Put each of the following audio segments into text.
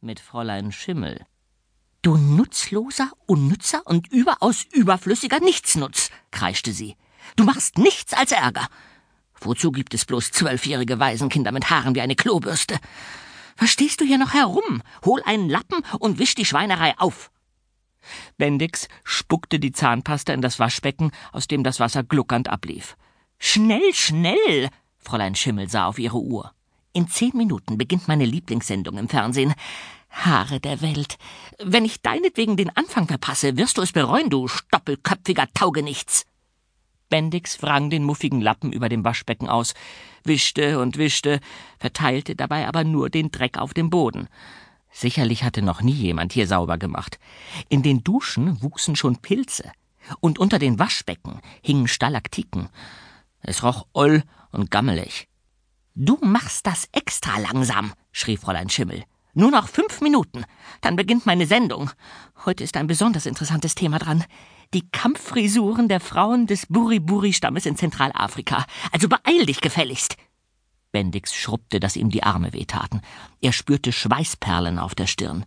Mit Fräulein Schimmel. Du nutzloser, unnützer und überaus überflüssiger Nichtsnutz, kreischte sie. Du machst nichts als Ärger. Wozu gibt es bloß zwölfjährige Waisenkinder mit Haaren wie eine Klobürste? Was stehst du hier noch herum? Hol einen Lappen und wisch die Schweinerei auf. Bendix spuckte die Zahnpasta in das Waschbecken, aus dem das Wasser gluckernd ablief. Schnell, schnell! Fräulein Schimmel sah auf ihre Uhr. In zehn Minuten beginnt meine Lieblingssendung im Fernsehen. Haare der Welt. Wenn ich deinetwegen den Anfang verpasse, wirst du es bereuen, du stoppelköpfiger Taugenichts. Bendix wrang den muffigen Lappen über dem Waschbecken aus, wischte und wischte, verteilte dabei aber nur den Dreck auf dem Boden. Sicherlich hatte noch nie jemand hier sauber gemacht. In den Duschen wuchsen schon Pilze, und unter den Waschbecken hingen Stalaktiken. Es roch oll und gammelig. Du machst das extra langsam, schrie Fräulein Schimmel. Nur noch fünf Minuten, dann beginnt meine Sendung. Heute ist ein besonders interessantes Thema dran die Kampffrisuren der Frauen des Buriburi-Stammes in Zentralafrika. Also beeil dich gefälligst. Bendix schrubbte, dass ihm die Arme wehtaten. Er spürte Schweißperlen auf der Stirn.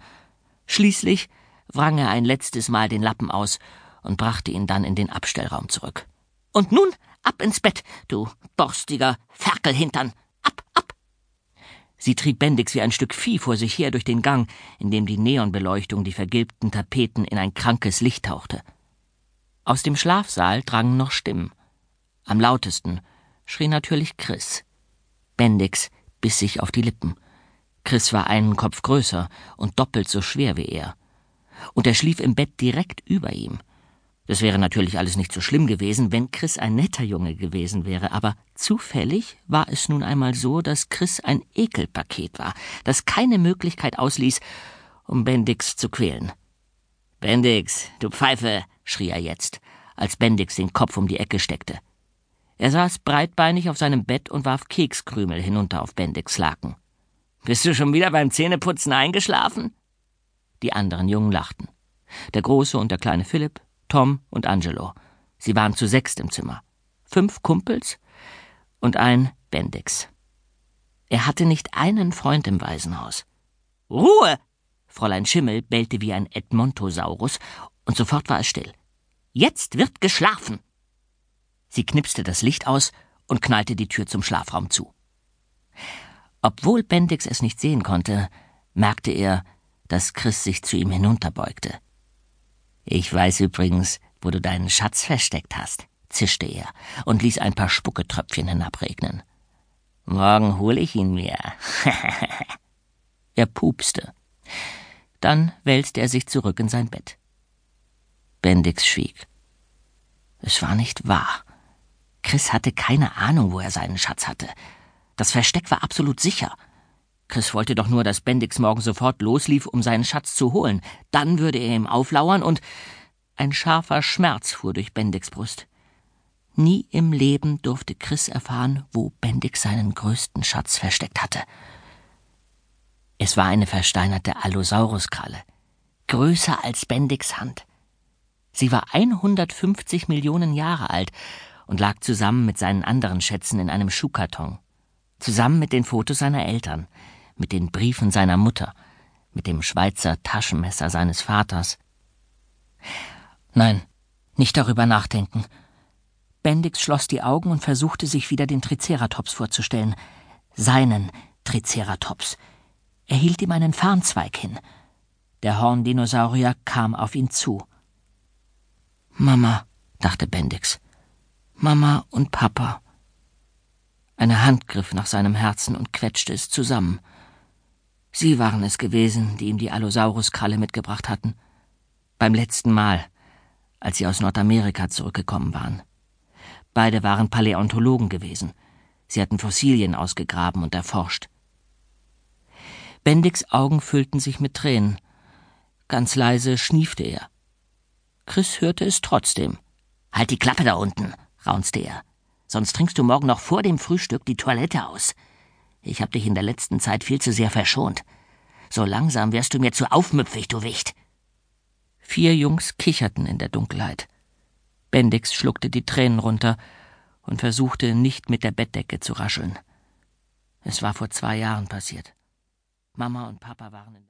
Schließlich wrang er ein letztes Mal den Lappen aus und brachte ihn dann in den Abstellraum zurück. Und nun ab ins Bett, du borstiger Ferkelhintern. Sie trieb Bendix wie ein Stück Vieh vor sich her durch den Gang, in dem die Neonbeleuchtung die vergilbten Tapeten in ein krankes Licht tauchte. Aus dem Schlafsaal drangen noch Stimmen. Am lautesten schrie natürlich Chris. Bendix biss sich auf die Lippen. Chris war einen Kopf größer und doppelt so schwer wie er. Und er schlief im Bett direkt über ihm. Das wäre natürlich alles nicht so schlimm gewesen, wenn Chris ein netter Junge gewesen wäre, aber zufällig war es nun einmal so, dass Chris ein Ekelpaket war, das keine Möglichkeit ausließ, um Bendix zu quälen. Bendix, du Pfeife, schrie er jetzt, als Bendix den Kopf um die Ecke steckte. Er saß breitbeinig auf seinem Bett und warf Kekskrümel hinunter auf Bendix Laken. Bist du schon wieder beim Zähneputzen eingeschlafen? Die anderen Jungen lachten. Der Große und der kleine Philipp, Tom und Angelo. Sie waren zu sechst im Zimmer. Fünf Kumpels und ein Bendix. Er hatte nicht einen Freund im Waisenhaus. Ruhe! Fräulein Schimmel bellte wie ein Edmontosaurus, und sofort war es still. Jetzt wird geschlafen. Sie knipste das Licht aus und knallte die Tür zum Schlafraum zu. Obwohl Bendix es nicht sehen konnte, merkte er, dass Chris sich zu ihm hinunterbeugte. Ich weiß übrigens, wo du deinen Schatz versteckt hast, zischte er und ließ ein paar Spucketröpfchen hinabregnen. Morgen hole ich ihn mir. er pupste. Dann wälzte er sich zurück in sein Bett. Bendix schwieg. Es war nicht wahr. Chris hatte keine Ahnung, wo er seinen Schatz hatte. Das Versteck war absolut sicher. Chris wollte doch nur, dass Bendix morgen sofort loslief, um seinen Schatz zu holen. Dann würde er ihm auflauern und ein scharfer Schmerz fuhr durch Bendix Brust. Nie im Leben durfte Chris erfahren, wo Bendix seinen größten Schatz versteckt hatte. Es war eine versteinerte Allosauruskralle, größer als Bendix Hand. Sie war 150 Millionen Jahre alt und lag zusammen mit seinen anderen Schätzen in einem Schuhkarton. Zusammen mit den Fotos seiner Eltern, mit den Briefen seiner Mutter, mit dem Schweizer Taschenmesser seines Vaters. Nein, nicht darüber nachdenken. Bendix schloss die Augen und versuchte sich wieder den Triceratops vorzustellen. Seinen Triceratops. Er hielt ihm einen Farnzweig hin. Der Horndinosaurier kam auf ihn zu. Mama, dachte Bendix. Mama und Papa. Eine Hand griff nach seinem Herzen und quetschte es zusammen. Sie waren es gewesen, die ihm die Allosauruskralle mitgebracht hatten. Beim letzten Mal, als sie aus Nordamerika zurückgekommen waren. Beide waren Paläontologen gewesen. Sie hatten Fossilien ausgegraben und erforscht. Bendix Augen füllten sich mit Tränen. Ganz leise schniefte er. Chris hörte es trotzdem. Halt die Klappe da unten, raunzte er. Sonst trinkst du morgen noch vor dem Frühstück die Toilette aus. Ich hab dich in der letzten Zeit viel zu sehr verschont. So langsam wirst du mir zu aufmüpfig, du Wicht. Vier Jungs kicherten in der Dunkelheit. Bendix schluckte die Tränen runter und versuchte nicht mit der Bettdecke zu rascheln. Es war vor zwei Jahren passiert. Mama und Papa waren in